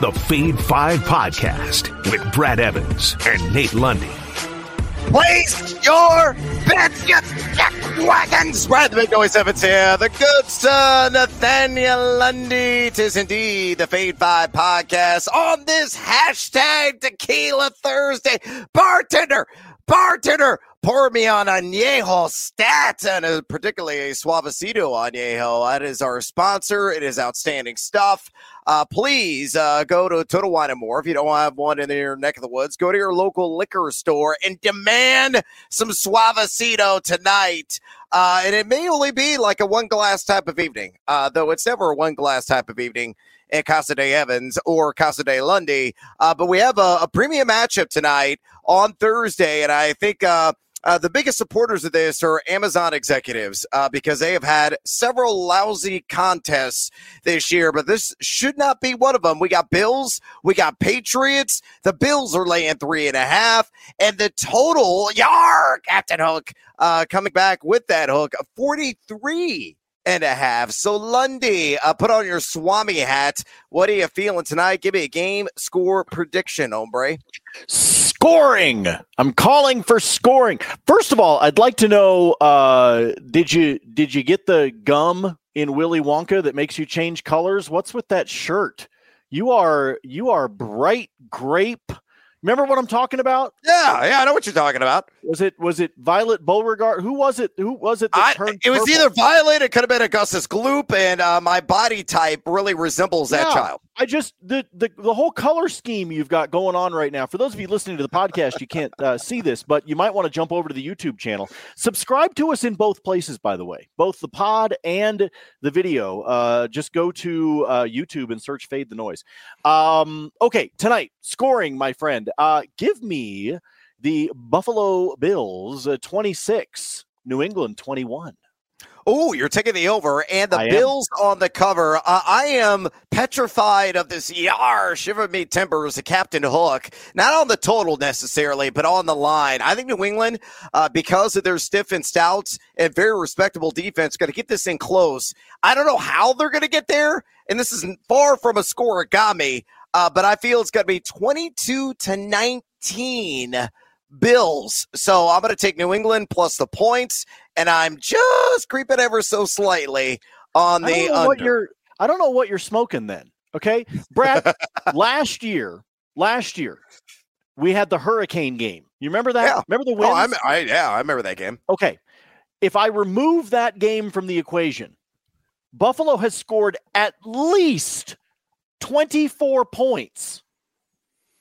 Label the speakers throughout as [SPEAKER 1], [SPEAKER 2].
[SPEAKER 1] The Fade 5 Podcast with Brad Evans and Nate Lundy.
[SPEAKER 2] Place your bets, you wagons. Brad the Big Noise Evans here. The good sir, Nathaniel Lundy. Tis indeed the Fade 5 Podcast on this hashtag Tequila Thursday. Bartender, bartender, pour me on a añejo stat and a, particularly a suavecito añejo. That is our sponsor. It is outstanding stuff. Uh, please uh, go to Total Wine and More if you don't have one in your neck of the woods. Go to your local liquor store and demand some suavecito tonight. Uh, and it may only be like a one glass type of evening, uh, though it's never a one glass type of evening at Casa de Evans or Casa de Lundy. Uh, but we have a, a, premium matchup tonight on Thursday, and I think uh, the biggest supporters of this are Amazon executives uh, because they have had several lousy contests this year, but this should not be one of them. We got Bills, we got Patriots. The Bills are laying three and a half, and the total, yar, Captain Hook, uh, coming back with that hook, 43 and a half. So, Lundy, uh, put on your Swami hat. What are you feeling tonight? Give me a game score prediction, hombre.
[SPEAKER 3] Scoring. I'm calling for scoring. First of all, I'd like to know: uh, did you did you get the gum in Willy Wonka that makes you change colors? What's with that shirt? You are you are bright grape Remember what I'm talking about?
[SPEAKER 2] Yeah, yeah, I know what you're talking about.
[SPEAKER 3] Was it was it Violet Beauregarde? Who was it? Who was it?
[SPEAKER 2] I, it was either Violet. It could have been Augustus Gloop, and uh, my body type really resembles that yeah, child.
[SPEAKER 3] I just the, the the whole color scheme you've got going on right now. For those of you listening to the podcast, you can't uh, see this, but you might want to jump over to the YouTube channel. Subscribe to us in both places, by the way, both the pod and the video. Uh, just go to uh, YouTube and search "Fade the Noise." Um, okay, tonight scoring, my friend. Uh, give me the Buffalo Bills uh, 26, New England 21.
[SPEAKER 2] Oh, you're taking the over, and the I Bills am. on the cover. Uh, I am petrified of this yar shiver me timbers, the Captain Hook. Not on the total necessarily, but on the line. I think New England, uh, because of their stiff and stouts and very respectable defense, going to get this in close. I don't know how they're going to get there, and this is far from a score it got me. Uh, but I feel it's going to be 22 to 19 Bills. So I'm going to take New England plus the points, and I'm just creeping ever so slightly on the I
[SPEAKER 3] What you're, I don't know what you're smoking then. Okay, Brad. last year, last year, we had the hurricane game. You remember that?
[SPEAKER 2] Yeah.
[SPEAKER 3] Remember the win?
[SPEAKER 2] Oh, I, yeah, I remember that game.
[SPEAKER 3] Okay, if I remove that game from the equation, Buffalo has scored at least 24 points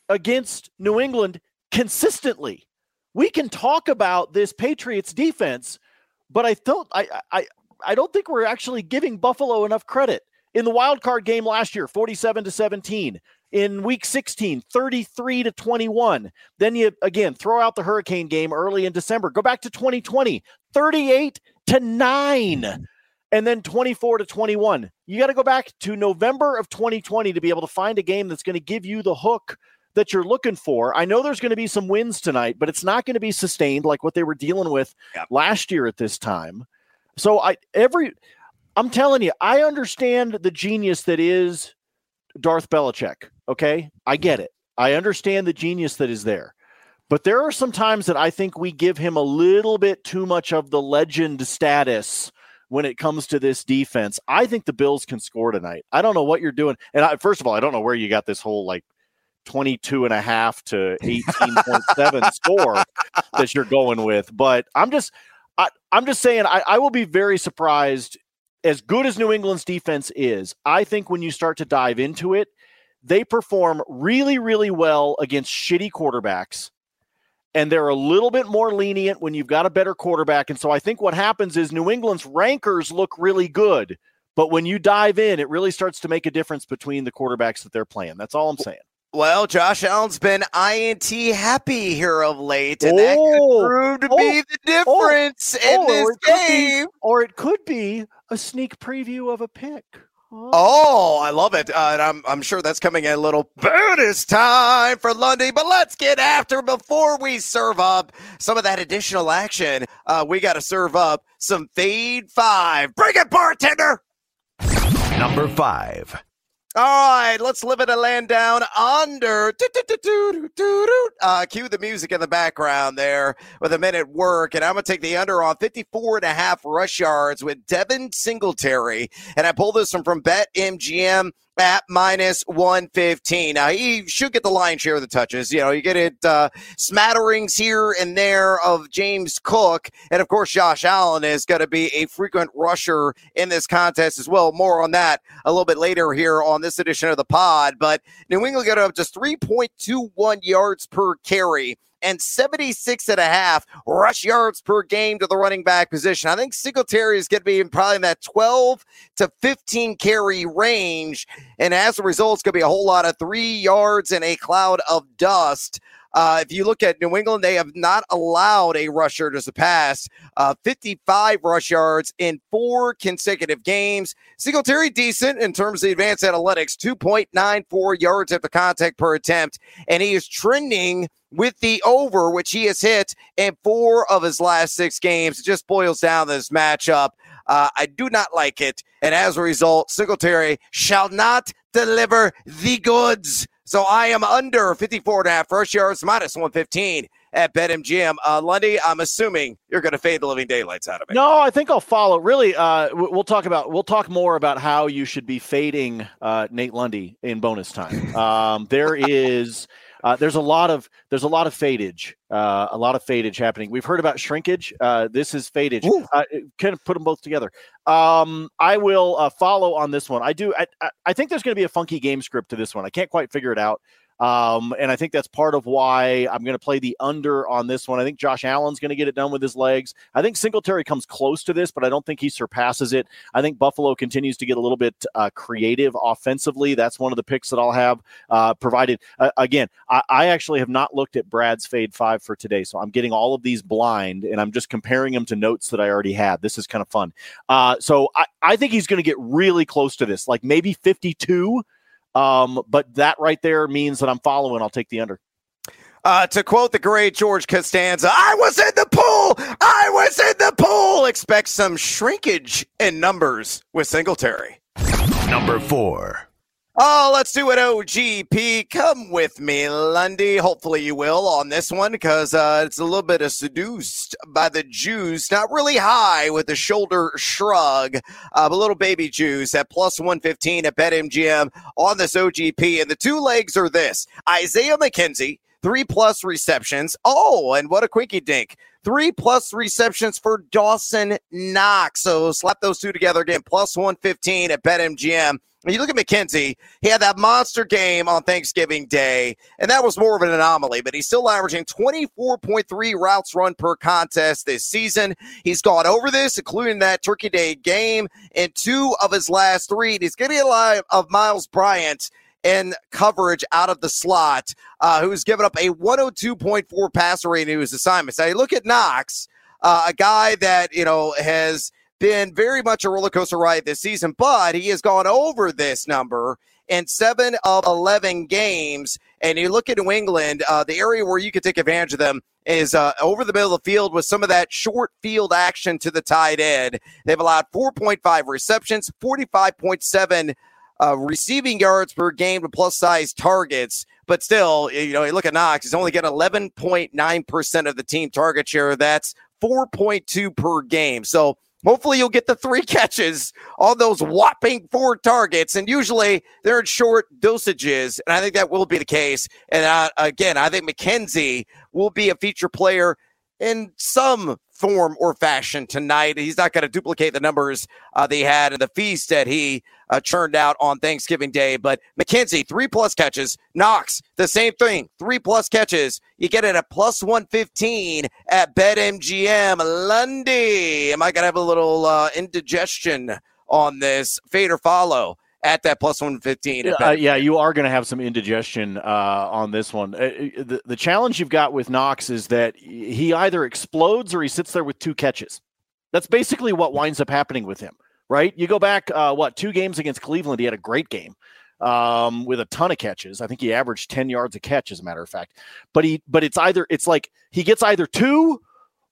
[SPEAKER 3] against New England consistently. We can talk about this Patriots defense, but I don't I I I don't think we're actually giving Buffalo enough credit. In the wild card game last year, 47 to 17. In week 16, 33 to 21. Then you again throw out the hurricane game early in December. Go back to 2020, 38 to 9 and then 24 to 21. You got to go back to November of 2020 to be able to find a game that's going to give you the hook that you're looking for. I know there's going to be some wins tonight, but it's not going to be sustained like what they were dealing with yep. last year at this time. So I every I'm telling you, I understand the genius that is Darth Belichick. Okay, I get it. I understand the genius that is there. But there are some times that I think we give him a little bit too much of the legend status when it comes to this defense. I think the Bills can score tonight. I don't know what you're doing. And I, first of all, I don't know where you got this whole like 22 and a half to 18.7 score that you're going with. But I'm just, I, am just saying, I, I will be very surprised. As good as New England's defense is, I think when you start to dive into it, they perform really, really well against shitty quarterbacks and they're a little bit more lenient when you've got a better quarterback. And so I think what happens is New England's rankers look really good, but when you dive in, it really starts to make a difference between the quarterbacks that they're playing. That's all I'm saying.
[SPEAKER 2] Well, Josh Allen's been INT happy here of late, and oh, that could oh, prove to oh, be the difference oh, in this game.
[SPEAKER 3] Be, or it could be a sneak preview of a pick.
[SPEAKER 2] Oh, I love it. Uh, and I'm, I'm sure that's coming in a little bonus time for Lundy. But let's get after before we serve up some of that additional action. Uh, we got to serve up some Fade 5. Bring it, bartender!
[SPEAKER 1] Number 5.
[SPEAKER 2] All right, let's live in a land down under. Uh, cue the music in the background there with a minute work. And I'm going to take the under on 54 and a half rush yards with Devin Singletary. And I pull this one from BetMGM at minus 115. Now, he should get the lion's share of the touches. You know, you get it uh, smatterings here and there of James Cook. And of course, Josh Allen is going to be a frequent rusher in this contest as well. More on that a little bit later here on this edition of the pod. But New England got up to 3.21 yards per carry and 76 and a half rush yards per game to the running back position. I think Singletary is going to be in probably in that 12 to 15 carry range. And as a result, it's going to be a whole lot of three yards and a cloud of dust. Uh, if you look at New England, they have not allowed a rusher to surpass uh, 55 rush yards in four consecutive games. Singletary decent in terms of advanced analytics, 2.94 yards after contact per attempt, and he is trending with the over, which he has hit in four of his last six games. It just boils down this matchup. Uh, I do not like it. And as a result, Singletary shall not deliver the goods. So I am under 54 and a half rush yards, minus 115 at BetMGM. Uh, Lundy, I'm assuming you're going to fade the living daylights out of it.
[SPEAKER 3] No, I think I'll follow. Really, uh, we'll talk about we'll talk more about how you should be fading uh, Nate Lundy in bonus time. Um, there is. Uh, there's a lot of there's a lot of fadage, uh, a lot of fadage happening. We've heard about shrinkage. Uh, this is fadage. Uh, kind of put them both together. Um, I will uh, follow on this one. I do. I, I think there's going to be a funky game script to this one. I can't quite figure it out. Um, and I think that's part of why I'm going to play the under on this one. I think Josh Allen's going to get it done with his legs. I think Singletary comes close to this, but I don't think he surpasses it. I think Buffalo continues to get a little bit uh, creative offensively. That's one of the picks that I'll have uh, provided. Uh, again, I, I, actually have not looked at Brad's fade five for today, so I'm getting all of these blind and I'm just comparing them to notes that I already had. This is kind of fun. Uh, so I, I think he's going to get really close to this, like maybe 52 um, but that right there means that I'm following. I'll take the under.
[SPEAKER 2] Uh, to quote the great George Costanza, I was in the pool. I was in the pool. Expect some shrinkage in numbers with Singletary.
[SPEAKER 1] Number four.
[SPEAKER 2] Oh, let's do it, OGP. Come with me, Lundy. Hopefully you will on this one because uh, it's a little bit of seduced by the juice. Not really high with the shoulder shrug, uh, but little baby juice at plus 115 at BetMGM on this OGP. And the two legs are this Isaiah McKenzie, three plus receptions. Oh, and what a quinky dink. Three plus receptions for Dawson Knox. So slap those two together again, plus 115 at BetMGM. You look at McKenzie, he had that monster game on Thanksgiving Day, and that was more of an anomaly, but he's still averaging 24.3 routes run per contest this season. He's gone over this, including that Turkey Day game, in two of his last three. He's getting a lot of Myles Bryant in coverage out of the slot, uh, who's given up a 102.4 passer rating to his assignments. Now, you look at Knox, uh, a guy that, you know, has been very much a roller coaster ride this season, but he has gone over this number in seven of 11 games. And you look at New England, uh, the area where you could take advantage of them is uh, over the middle of the field with some of that short field action to the tight end. They've allowed 4.5 receptions, 45.7 uh, receiving yards per game to plus size targets. But still, you know, you look at Knox, he's only getting 11.9% of the team target share. That's 4.2 per game. So Hopefully, you'll get the three catches on those whopping four targets. And usually they're in short dosages. And I think that will be the case. And uh, again, I think McKenzie will be a feature player in some form or fashion tonight. He's not going to duplicate the numbers uh, they had in the feast that he uh, churned out on Thanksgiving Day. But McKenzie, three plus catches. Knox, the same thing, three plus catches. You get it at plus 115 at BetMGM. Lundy, am I going to have a little uh, indigestion on this? Fade or follow? At that plus 115.
[SPEAKER 3] Uh, yeah, you are going to have some indigestion uh, on this one. Uh, uh, the, the challenge you've got with Knox is that he either explodes or he sits there with two catches. That's basically what winds up happening with him, right? You go back, uh, what, two games against Cleveland, he had a great game um, with a ton of catches. I think he averaged 10 yards a catch, as a matter of fact. But he, but it's either, it's like he gets either two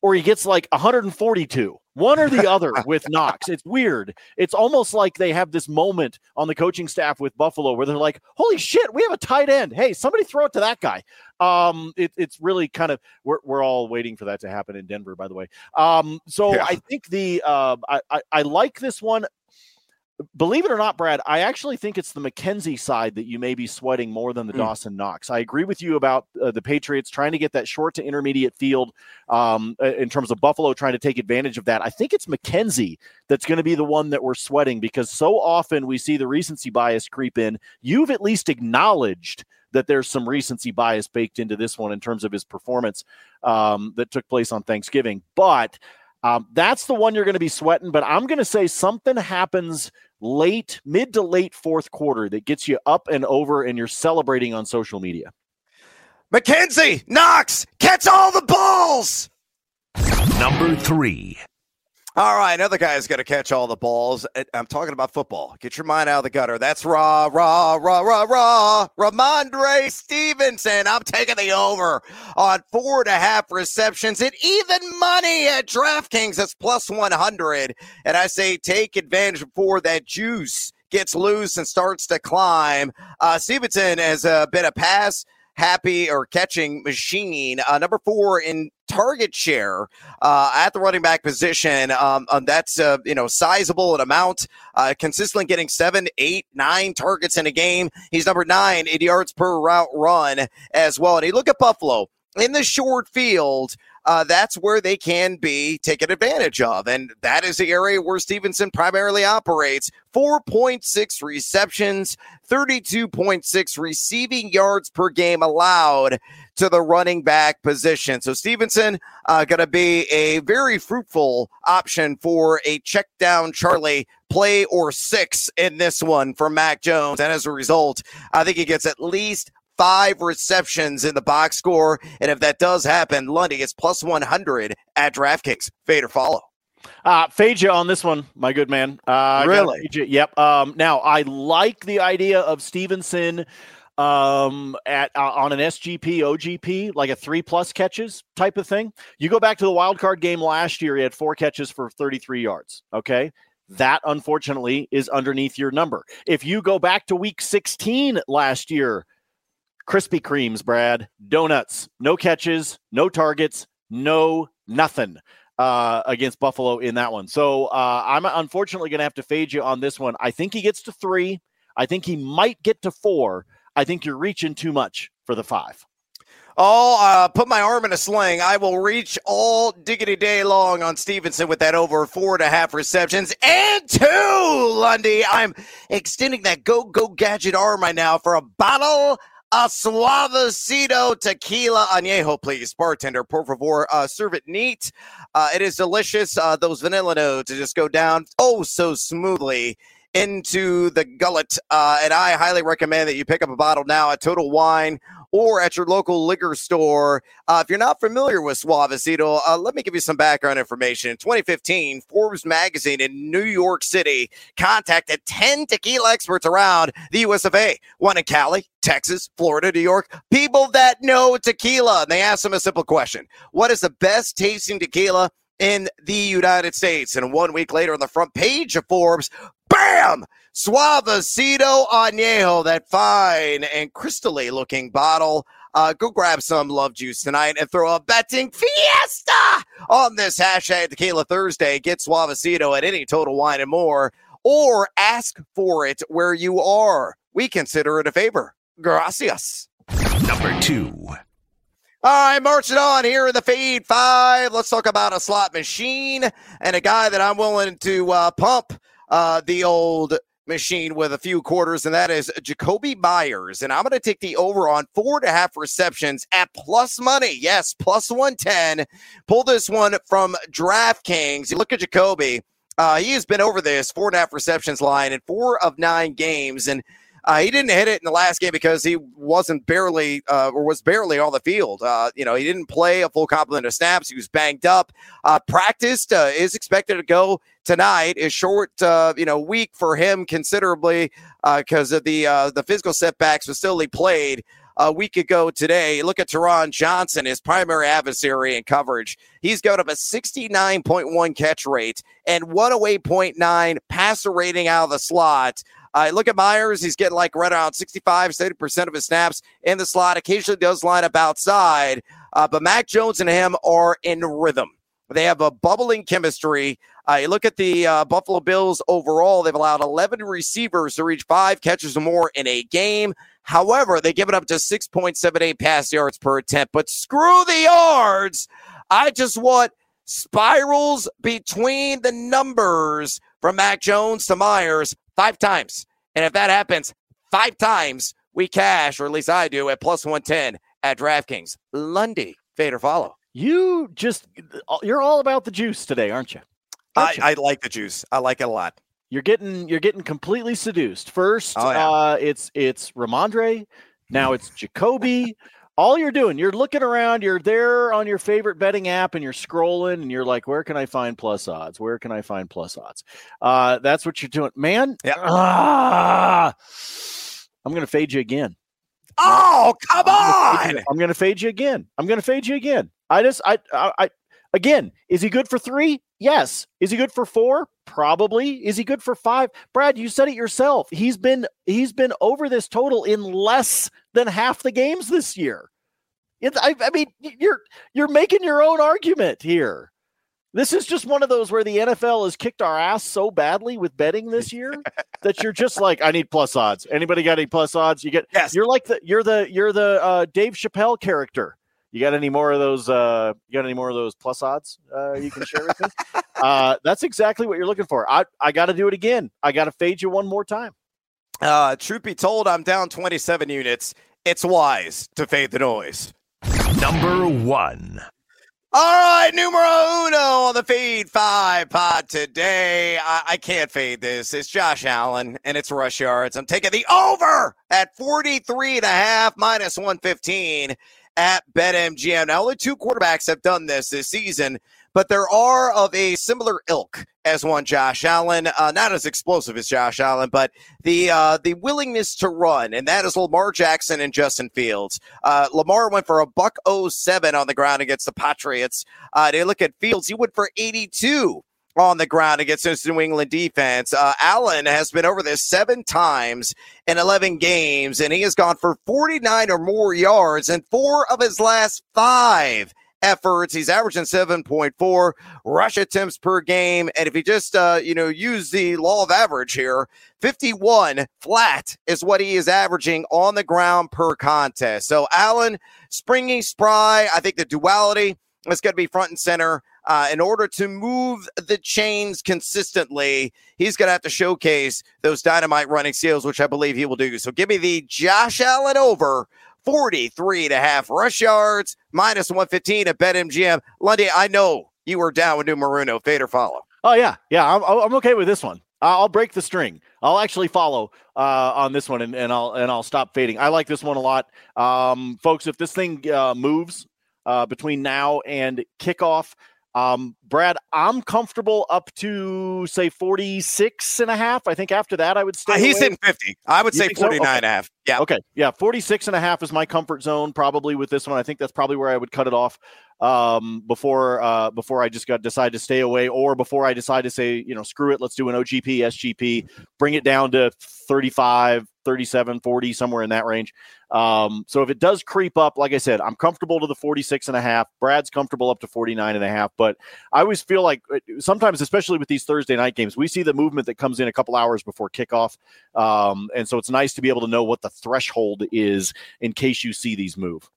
[SPEAKER 3] or he gets like 142 one or the other with Knox. It's weird. It's almost like they have this moment on the coaching staff with Buffalo where they're like, "Holy shit, we have a tight end! Hey, somebody throw it to that guy." Um, it, it's really kind of we're we're all waiting for that to happen in Denver, by the way. Um, so yeah. I think the uh, I, I I like this one believe it or not, Brad, I actually think it's the McKenzie side that you may be sweating more than the mm. Dawson Knox. I agree with you about uh, the Patriots trying to get that short to intermediate field um, in terms of Buffalo trying to take advantage of that. I think it's McKenzie that's going to be the one that we're sweating because so often we see the recency bias creep in. You've at least acknowledged that there's some recency bias baked into this one in terms of his performance um, that took place on Thanksgiving. But um, that's the one you're going to be sweating. But I'm going to say something happens late, mid to late fourth quarter that gets you up and over and you're celebrating on social media.
[SPEAKER 2] McKenzie, Knox, catch all the balls.
[SPEAKER 1] Number three.
[SPEAKER 2] All right, another guy is going to catch all the balls. I'm talking about football. Get your mind out of the gutter. That's raw, raw, raw, raw, raw. Rhamondre Stevenson. I'm taking the over on four and a half receptions and even money at DraftKings. That's plus 100. And I say take advantage before that juice gets loose and starts to climb. Uh, Stevenson has uh, been a pass happy or catching machine. Uh, number four in target share uh, at the running back position. Um, um, that's uh, you know sizable an amount. Uh, consistently getting seven, eight, nine targets in a game. He's number nine in yards per route run as well. And you look at Buffalo in the short field uh, that's where they can be taken advantage of. And that is the area where Stevenson primarily operates. 4.6 receptions, 32.6 receiving yards per game allowed to the running back position. So Stevenson uh, going to be a very fruitful option for a check down Charlie play or six in this one for Mac Jones. And as a result, I think he gets at least five receptions in the box score. And if that does happen, Lundy is plus 100 at DraftKings. Fade or follow.
[SPEAKER 3] Uh, fade you on this one, my good man. Uh,
[SPEAKER 2] really?
[SPEAKER 3] Yep. Um, now, I like the idea of Stevenson um at uh, on an SGP OGP like a 3 plus catches type of thing. You go back to the wild card game last year he had four catches for 33 yards, okay? That unfortunately is underneath your number. If you go back to week 16 last year, Krispy Kremes, Brad, donuts, no catches, no targets, no nothing uh, against Buffalo in that one. So uh, I'm unfortunately going to have to fade you on this one. I think he gets to three. I think he might get to four. I think you're reaching too much for the five.
[SPEAKER 2] Oh, uh, put my arm in a sling. I will reach all diggity day long on Stevenson with that over four and a half receptions and two, Lundy. I'm extending that go go gadget arm right now for a bottle a suavecito tequila añejo, please. Bartender, por favor, uh, serve it neat. Uh, it is delicious. Uh, those vanilla notes just go down oh so smoothly into the gullet. Uh, and I highly recommend that you pick up a bottle now at Total Wine or at your local liquor store. Uh, if you're not familiar with Suavecito, uh, let me give you some background information. In 2015, Forbes magazine in New York City contacted 10 tequila experts around the US of A. One in Cali, Texas, Florida, New York, people that know tequila. And they asked them a simple question What is the best tasting tequila? in the United States. And one week later, on the front page of Forbes, bam! Suavecito Añejo, that fine and crystally looking bottle. Uh, go grab some love juice tonight and throw a betting fiesta on this hashtag Tequila Thursday. Get Suavecito at any Total Wine and more, or ask for it where you are. We consider it a favor. Gracias.
[SPEAKER 1] Number two.
[SPEAKER 2] All right, marching on here in the feed Five. Let's talk about a slot machine and a guy that I'm willing to uh, pump uh, the old machine with a few quarters, and that is Jakobi Meyers. And I'm going to take the over on four and a half receptions at plus money. Yes, plus 110. Pull this one from DraftKings. You look at Jakobi. Uh, he has been over this four and a half receptions line in four of nine games. And uh, he didn't hit it in the last game because he wasn't barely uh, or was barely on the field. Uh, you know, he didn't play a full complement of snaps. He was banged up. Uh, practiced uh, is expected to go tonight. Is short, uh, you know, week for him considerably because of the the physical setbacks. But still, he played. a week ago today. Look at Taron Johnson, his primary adversary in coverage. He's got up a 69.1 catch rate and 108.9 passer rating out of the slot. Uh, look at Meyers. He's getting like right around 65, 70% of his snaps in the slot. Occasionally does line up outside. Uh, but Mac Jones and him are in rhythm. They have a bubbling chemistry. Uh, you look at the uh, Buffalo Bills overall, they've allowed 11 receivers to reach five catches or more in a game. However, they give it up to 6.78 pass yards per attempt. But screw the yards. I just want spirals between the numbers from Mac Jones to Meyers five times. And if that happens five times, we cash, or at least I do, at plus 110 at DraftKings. Lundy, fade or follow.
[SPEAKER 3] You just, you're all about the juice today, aren't you?
[SPEAKER 2] I, I, like the juice. I like it a lot.
[SPEAKER 3] You're getting you're getting completely seduced. First, oh, yeah. uh, it's it's Rhamondre, Now it's Jakobi. All you're doing, you're looking around. You're there on your favorite betting app, and you're scrolling, and you're like, "Where can I find plus odds? Where can I find plus odds?" Uh, that's what you're doing, man.
[SPEAKER 2] Yeah.
[SPEAKER 3] Ah, I'm gonna fade you again.
[SPEAKER 2] Oh, come
[SPEAKER 3] on! I'm gonna fade you again. I'm gonna fade you again. I just, I, I, I again, is he good for three? Yes. Is he good for four? Probably. Is he good for five? Brad, you said it yourself. He's been he's been over this total in less than half the games this year. It's, I, I mean, you're you're making your own argument here. This is just one of those where the NFL has kicked our ass so badly with betting this year that you're just like, I need plus odds. Anybody got any plus odds? You get
[SPEAKER 2] yes.
[SPEAKER 3] You're like the you're the you're the uh, Dave Chappelle character you got any more of those? Uh, you got any more of those plus odds uh, you can share with me? uh, that's exactly what you're looking for. I I got to do it again. I got to fade you one more time.
[SPEAKER 2] Uh, truth be told, I'm down 27 units. It's wise to fade the noise.
[SPEAKER 1] Number one.
[SPEAKER 2] All right, numero uno on the feed Five pod today. I, I, can't fade this. It's Josh Allen and it's rush yards. I'm taking the over at 43 and a half minus 115 at BetMGM. Now, only two quarterbacks have done this this season, but there are of a similar ilk as one Josh Allen. Uh, not as explosive as Josh Allen, but the uh, the willingness to run, and that is Lamar Jackson and Justin Fields. Uh, Lamar went for a buck 07 on the ground against the Patriots. Uh, they look at Fields; he went for 82 on the ground against this New England defense. Uh, Allen has been over this seven times in 11 games, and he has gone for 49 or more yards in four of his last five efforts. He's averaging 7.4 rush attempts per game. And if you just, uh, you know, use the law of average here, 51 flat is what he is averaging on the ground per contest. So Allen, springy, spry. I think the duality is going to be front and center. Uh, in order to move the chains consistently, he's going to have to showcase those dynamite running skills, which I believe he will do. So give me the Josh Allen over 43 and a half rush yards, minus 115 at BetMGM. Lundy, I know you were down with New uno. Fade or follow.
[SPEAKER 3] Oh, yeah. Yeah, I'm, I'm okay with this one. I'll break the string. I'll actually follow uh, on this one, and, and, I'll and I'll stop fading. I like this one a lot, um, folks. If this thing uh, moves uh, between now and kickoff, um, Brad, I'm comfortable up to say 46 and a half. I think after that, I would stay. Uh,
[SPEAKER 2] he's away. 50. I would you say 49 so? okay. and a half. Yeah.
[SPEAKER 3] Okay. Yeah. 46 and a half is my comfort zone probably with this one. I think that's probably where I would cut it off um, before uh, before I just got decide to stay away, or before I decide to say, you know, screw it, let's do an OGP, SGP, bring it down to 35, 37, 40, somewhere in that range. Um, so if it does creep up, like I said, I'm comfortable to the 46 and a half. Brad's comfortable up to 49 and a half. But I always feel like uh, sometimes, especially with these Thursday night games, we see the movement that comes in a couple hours before kickoff. Um, and so it's nice to be able to know what the threshold is in case you see these move.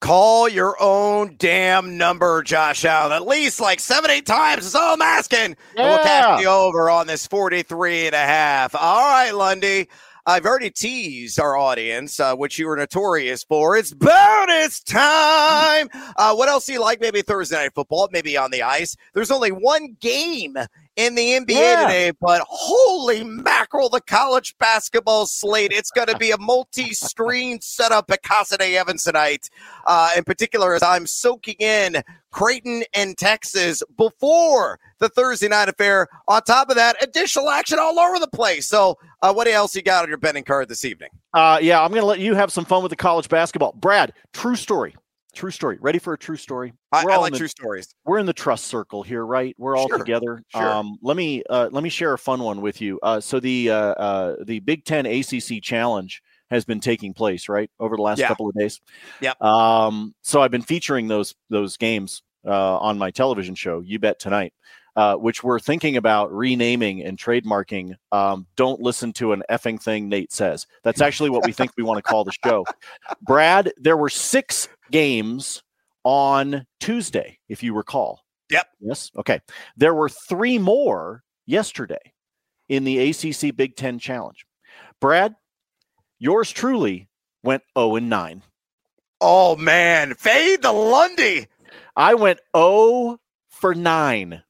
[SPEAKER 2] Call your own damn number, Josh Allen. At least like seven, eight times is all I'm asking. Yeah. And we'll cash you over on this 43 and a half. All right, Lundy. I've already teased our audience, uh, which you were notorious for. It's bonus time. Uh, what else do you like? Maybe Thursday night football, maybe on the ice. There's only one game in the NBA
[SPEAKER 3] Yeah.
[SPEAKER 2] today, but holy mackerel, the college basketball slate. It's going to be a multi screen setup at Casa de Evans tonight, uh, in particular, as I'm soaking in Creighton and Texas before the Thursday night affair. On top of that, additional action all over the place. So, uh, what else you got on your betting card this evening?
[SPEAKER 3] Uh, yeah, I'm going to let you have some fun with the college basketball. Brad, true story. True story. Ready for a true story?
[SPEAKER 2] I,
[SPEAKER 3] We're
[SPEAKER 2] I
[SPEAKER 3] all
[SPEAKER 2] like
[SPEAKER 3] in the-
[SPEAKER 2] true stories.
[SPEAKER 3] we're in the trust circle here, right? We're all
[SPEAKER 2] Sure,
[SPEAKER 3] together.
[SPEAKER 2] sure.
[SPEAKER 3] Um, let me uh, let me share a fun one with you. Uh, so the uh, uh, the Big Ten ACC Challenge has been taking place right over the last
[SPEAKER 2] Yeah.
[SPEAKER 3] couple of days.
[SPEAKER 2] Yep.
[SPEAKER 3] Um, so I've been featuring those those games uh, on my television show. You bet tonight. Uh, which we're thinking about renaming and trademarking. Um, don't listen to an effing thing Nate says. That's actually what we think we want to call the show. Brad, there were six games on Tuesday, if you recall.
[SPEAKER 2] Yep.
[SPEAKER 3] Yes. Okay. There were three more yesterday in the ACC Big Ten Challenge. Brad, yours truly went 0 and 9.
[SPEAKER 2] Oh, man. Fade the Lundy.
[SPEAKER 3] I went 0 for 9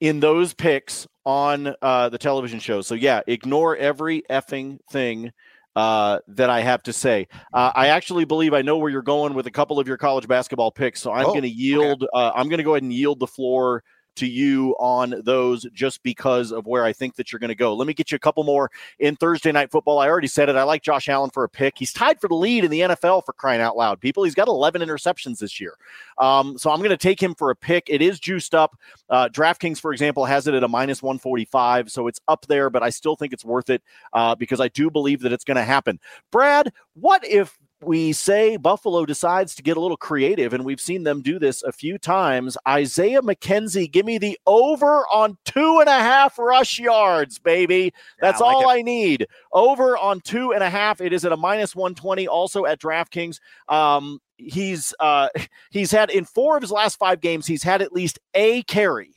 [SPEAKER 3] in those picks on uh, the television show. So, yeah, ignore every effing thing uh, that I have to say. Uh, I actually believe I know where you're going with a couple of your college basketball picks. So, I'm
[SPEAKER 2] Oh,
[SPEAKER 3] going to yield. Uh, I'm going to go ahead and yield the floor to you on those just because of where I think that you're going to go. Let me get you a couple more in Thursday night football. I already said it. I like Josh Allen for a pick. He's tied for the lead in the NFL for crying out loud. People, he's got 11 interceptions this year. Um, so I'm going to take him for a pick. It is juiced up. Uh, DraftKings, for example, has it at a minus 145. So it's up there, but I still think it's worth it uh, because I do believe that it's going to happen. Brad, what if we say Buffalo decides to get a little creative, and we've seen them do this a few times. Isaiah McKenzie, give me the over on two and a half rush yards, baby. That's
[SPEAKER 2] I like
[SPEAKER 3] all
[SPEAKER 2] it.
[SPEAKER 3] I need. Over on two and a half. It is at a minus 120, also at DraftKings. Um, he's uh, he's had in four of his last five games, he's had at least a carry.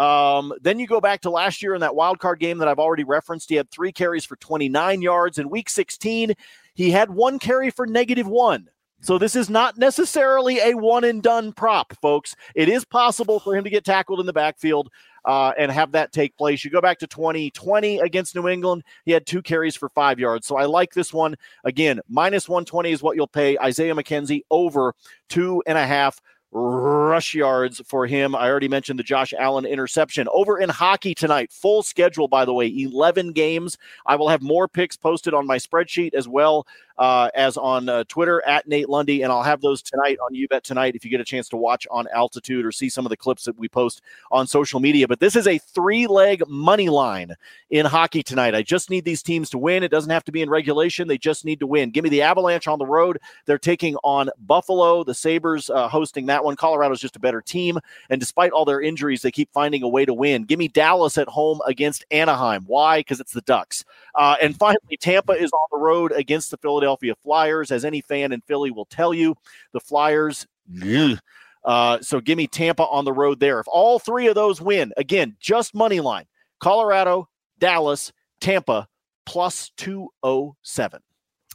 [SPEAKER 3] Um, then you go back to last year in that wild card game that I've already referenced. He had three carries for 29 yards. In week 16, he had one carry for negative one. So this is not necessarily a one and done prop, folks. It is possible for him to get tackled in the backfield uh, and have that take place. You go back to 2020 against New England, he had two carries for five yards. So I like this one. Again, minus 120 is what you'll pay. Isaiah McKenzie over two and a half rush yards for him. I already mentioned the Josh Allen interception. Over in hockey tonight, full schedule, by the way, 11 games. I will have more picks posted on my spreadsheet as well uh, as on uh, Twitter at Nate Lundy, and I'll have those tonight on YouBet tonight if you get a chance to watch on Altitude or see some of the clips that we post on social media. But this is a three leg money line in hockey tonight. I just need these teams to win. It doesn't have to be in regulation, they just need to win. Give me the Avalanche on the road. They're taking on Buffalo, the Sabres uh, hosting that one. Colorado's just a better team. And despite all their injuries, they keep finding a way to win. Give me Dallas at home against Anaheim. Why? Because it's the Ducks. Uh, and finally, Tampa is on the road against the Philadelphia Flyers. As any fan in Philly will tell you, the Flyers. ugh. Uh, so give me Tampa on the road there. If all three of those win, again, just money line Colorado, Dallas, Tampa, plus 207.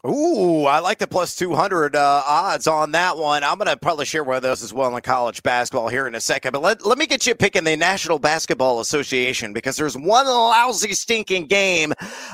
[SPEAKER 2] Ooh, I like the plus 200 uh, odds on that one. I'm going to probably share one of those as well in college basketball here in a second. But let, let me get you picking the National Basketball Association because there's one lousy, stinking game.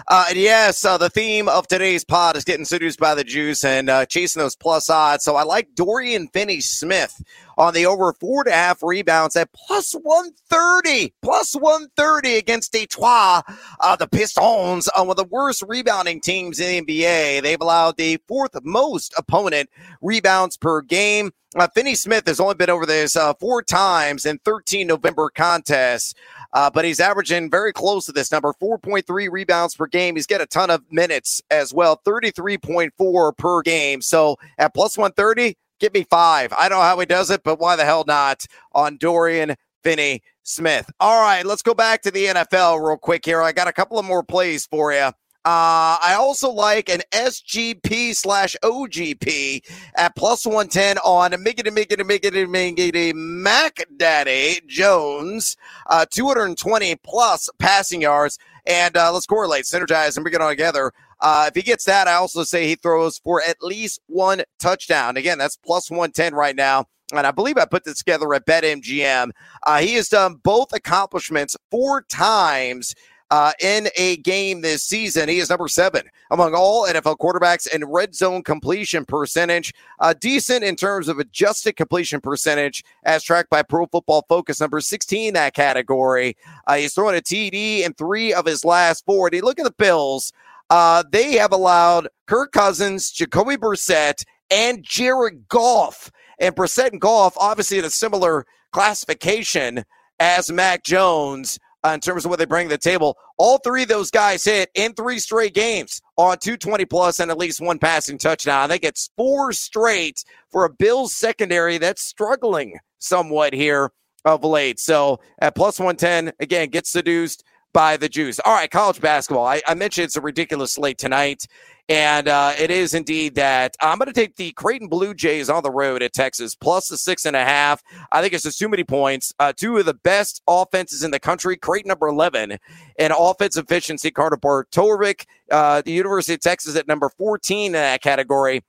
[SPEAKER 2] Uh, and yes, uh, the theme of today's pod is getting seduced by the juice and uh, chasing those plus odds. So I like Dorian Finney Smith on the over four and a half rebounds at plus 130, plus 130 against Detroit. Uh, the Pistons are one of the worst rebounding teams in the NBA. They've allowed the fourth most opponent rebounds per game. Uh, Finney Smith has only been over this uh, four times in 13 November contests, uh, but he's averaging very close to this number 4.3 rebounds per game. He's got a ton of minutes as well, 33.4 per game. So at plus 130, give me five. I don't know how he does it, but why the hell not on Dorian Finney Smith? All right, let's go back to the NFL real quick here. I got a couple of more plays for you. Uh, I also like an SGP slash OGP at plus 110 on Miggity Miggity Miggity Miggity Mac Daddy Jones, uh, 220 plus passing yards. And uh, let's correlate, synergize, and bring it all together. Uh, if he gets that, I also say he throws for at least one touchdown. Again, that's plus 110 right now and I believe I put this together at BetMGM. Uh, he has done both accomplishments four times uh, in a game this season. He is number seven among all NFL quarterbacks in red zone completion percentage. Uh, decent in terms of adjusted completion percentage as tracked by Pro Football Focus, number 16 that category. Uh, he's throwing a TD in three of his last four. And you look at the Bills. Uh, they have allowed Kirk Cousins, Jacoby Brissett, and Jared Goff. And Brissett and Goff, obviously in a similar classification as Mac Jones uh, in terms of what they bring to the table. All three of those guys hit in three straight games on 220 plus and at least one passing touchdown. I think it's four straight for a Bills secondary that's struggling somewhat here of late. So at plus 110, again, gets seduced by the Jews. All right, college basketball. I, I mentioned it's a ridiculous slate tonight. And uh, it is indeed that I'm going to take the Creighton Blue Jays on the road at Texas plus the six and a half. I think it's just too many points. Uh, two of the best offenses in the country. Creighton number 11 in offense efficiency. Carter Bortorovic, uh, the University of Texas at number 14 in that category.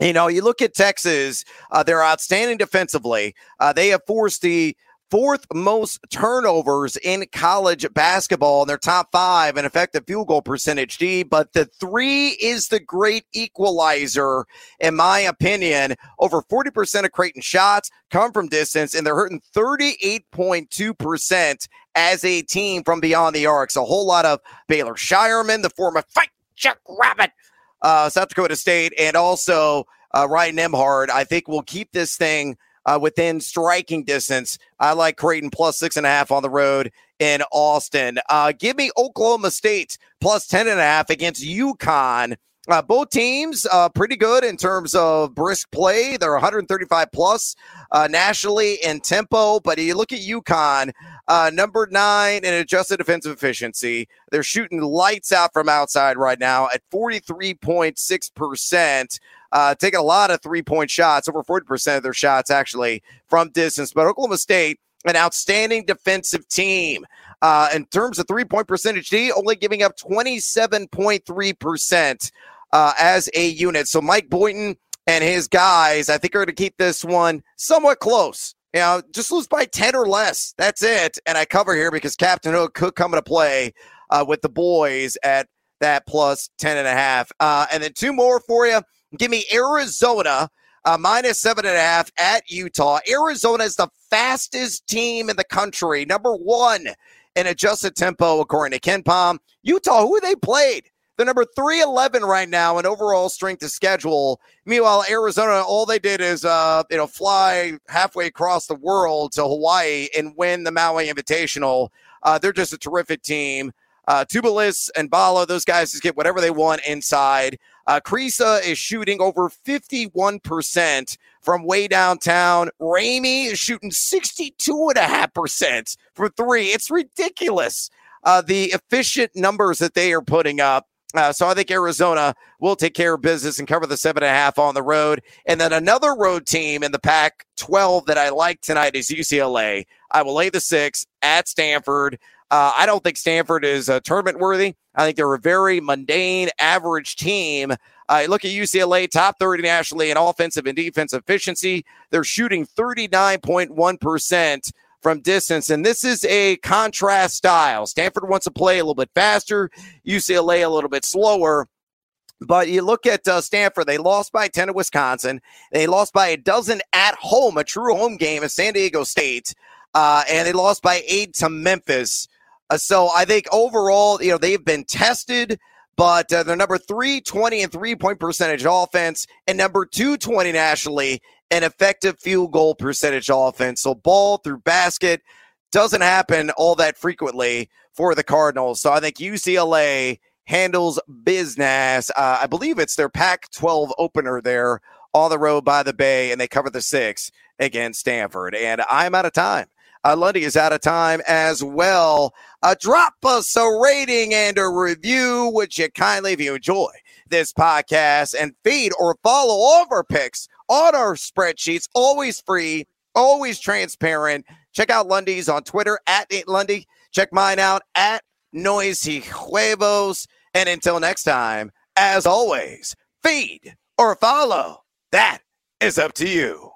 [SPEAKER 2] You know, you look at Texas, uh, they're outstanding defensively. Uh, they have forced the fourth most turnovers in college basketball in their top five in effective field goal percentage D. But the three is the great equalizer, in my opinion. Over 40% of Creighton shots come from distance, and they're hurting 38.2% as a team from beyond the arcs. A whole lot of Baylor Scheierman, the former fight Chuck Rabbit, uh, South Dakota State, and also uh, Ryan Nembhard. I think will keep this thing uh, within striking distance. I like Creighton plus six and a half on the road in Austin. Uh, give me Oklahoma State plus 10 and a half against UConn. Uh, both teams uh, pretty good in terms of brisk play. They're 135 plus uh, nationally in tempo. But you look at UConn, uh, number nine in adjusted defensive efficiency. They're shooting lights out from outside right now at 43.6 percent uh, taking a lot of three point shots, over 40% of their shots actually from distance. But Oklahoma State, an outstanding defensive team. Uh, in terms of three point percentage D, only giving up 27.3% uh, as a unit. So Mike Boynton and his guys, I think, are going to keep this one somewhat close. You know, just lose by 10 or less. That's it. And I cover here because Captain Hook could come into play uh, with the boys at that plus 10 and a half. Uh, and then two more for you. Give me Arizona uh, minus seven and a half at Utah. Arizona is the fastest team in the country, number one in adjusted tempo, according to KenPom. Utah, who they played? They're number 311 right now in overall strength of schedule. Meanwhile, Arizona, all they did is, uh, you know, fly halfway across the world to Hawaii and win the Maui Invitational. Uh, they're just a terrific team. Uh, Tubelis and Ballo, those guys just get whatever they want inside. Uh, Kriisa is shooting over 51% from way downtown. Ramey is shooting 62.5% from three. It's ridiculous. Uh, the efficient numbers that they are putting up. Uh, so I think Arizona will take care of business and cover the seven and a half on the road. And then another road team in the Pac 12 that I like tonight is UCLA. I will lay the six at Stanford. Uh, I don't think Stanford is uh, tournament worthy. I think they're a very mundane, average team. Uh, look at UCLA, top 30 nationally in offensive and defensive efficiency. They're shooting 39.1% from distance. And this is a contrast style. Stanford wants to play a little bit faster, UCLA a little bit slower. But you look at uh, Stanford, they lost by 10 to Wisconsin. They lost by a dozen at home, a true home game at San Diego State. Uh, and they lost by eight to Memphis. Uh, so I think overall, you know, they've been tested, but uh, they're number 320 and three point percentage offense and number 220 nationally in effective field goal percentage offense. So ball through basket doesn't happen all that frequently for the Cardinals. So I think UCLA handles business. Uh, I believe it's their Pac 12 opener there on the road by the Bay, and they cover the six against Stanford. And I'm out of time. Uh, Lundy is out of time as well. Uh, drop us a rating and a review, would you kindly, if you enjoy this podcast, and feed or follow all of our picks on our spreadsheets. Always free, always transparent. Check out Lundy's on Twitter at Lundy. Check mine out at Noisy Huevos. And until next time, as always, feed or follow. That is up to you.